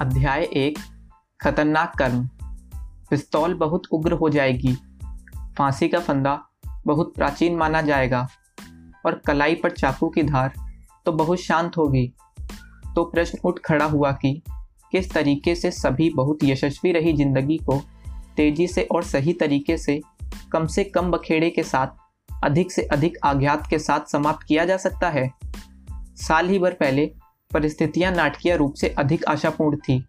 अध्याय एक, खतरनाक कर्म। पिस्तौल बहुत उग्र हो जाएगी। फांसी का फंदा बहुत प्राचीन माना जाएगा। और कलाई पर चाकू की धार तो बहुत शांत होगी। तो प्रश्न उठ खड़ा हुआ कि किस तरीके से सभी बहुत यशस्वी रही ज़िंदगी को तेज़ी से और सही तरीके से कम से कम बखेड़े के साथ, अधिक से अधिक आघात के साथ समाप्त किया जा सकता है? साल ही भर पहले परिस्थितियाँ नाटकीय रूप से अधिक आशापूर्ण थी।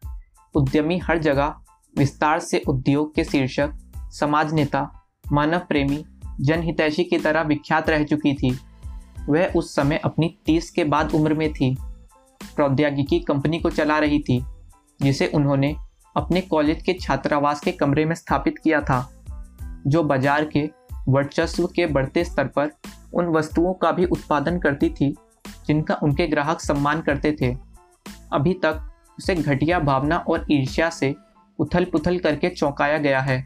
उद्यमी हर जगह विस्तार से उद्योग के शीर्षक, समाज नेता, मानव प्रेमी, जनहितैषी की तरह विख्यात रह चुकी थी। वह उस समय अपनी तीस के बाद उम्र में थी। प्रौद्योगिकी कंपनी को चला रही थी, जिसे उन्होंने अपने कॉलेज के छात्रावास के कमरे में स्थापित किया था, जो बाज़ार के वर्चस्व के बढ़ते स्तर पर उन वस्तुओं का भी उत्पादन करती थी। जिनका उनके ग्राहक सम्मान करते थे। अभी तक उसे घटिया भावना और ईर्ष्या से उथल पुथल करके चौंकाया गया है,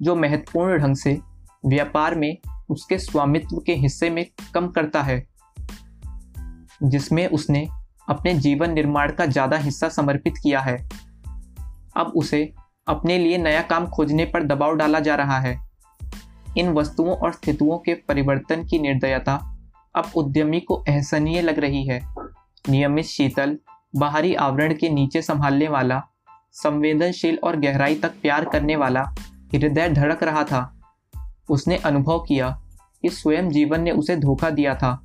जो महत्वपूर्ण ढंग से व्यापार में उसके स्वामित्व के हिस्से में कम करता है, जिसमें उसने अपने जीवन निर्माण का ज़्यादा हिस्सा समर्पित किया है। अब उसे अपने लिए नया काम खोजने पर दबाव डाला जा रहा है। इन वस्तुओं और स्थितियों के परिवर्तन की निर्दयता अब उद्यमी को अहसनीय लग रही है। नियमित शीतल, बाहरी आवरण के नीचे संभालने वाला, संवेदनशील और गहराई तक प्यार करने वाला हृदय धड़क रहा था। उसने अनुभव किया कि स्वयं जीवन ने उसे धोखा दिया था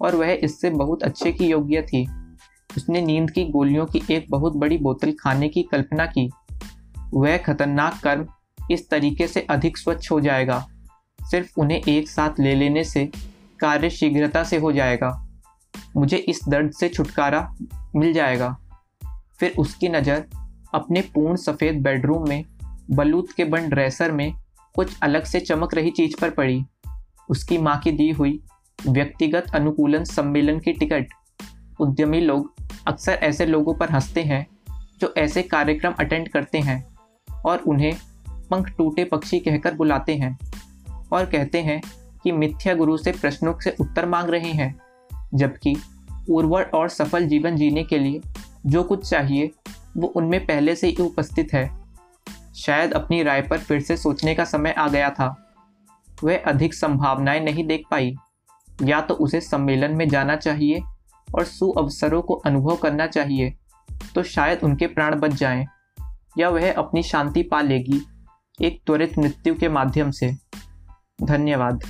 और वह इससे बहुत अच्छे की योग्य थी। उसने नींद की गोलियों की एक बहुत बड़ी बोतल खाने की कल्पना की। वह खतरनाक कर्म इस तरीके से अधिक स्वच्छ हो जाएगा। सिर्फ़ उन्हें एक साथ ले लेने से कार्य शीघ्रता से हो जाएगा। मुझे इस दर्द से छुटकारा मिल जाएगा। फिर उसकी नज़र अपने पूर्ण सफ़ेद बेडरूम में, बलूत के बन ड्रेसर में कुछ अलग से चमक रही चीज़ पर पड़ी। उसकी माँ की दी हुई व्यक्तिगत अनुकूलन सम्मेलन की टिकट। उद्यमी लोग अक्सर ऐसे लोगों पर हँसते हैं जो ऐसे कार्यक्रम अटेंड करते हैं और उन्हें पंख टूटे पक्षी कहकर बुलाते हैं और कहते हैं कि मिथ्या गुरु से प्रश्नों से उत्तर मांग रहे हैं जबकि उर्वर और सफल जीवन जीने के लिए जो कुछ चाहिए वो उनमें पहले से ही उपस्थित है। शायद अपनी राय पर फिर से सोचने का समय आ गया था। वह अधिक संभावनाएँ नहीं देख पाई। या तो उसे सम्मेलन में जाना चाहिए और सुअवसरों को अनुभव करना चाहिए तो शायद उनके प्राण बच जाएँ, या वह अपनी शांति पा लेगी एक त्वरित मृत्यु के माध्यम से। धन्यवाद।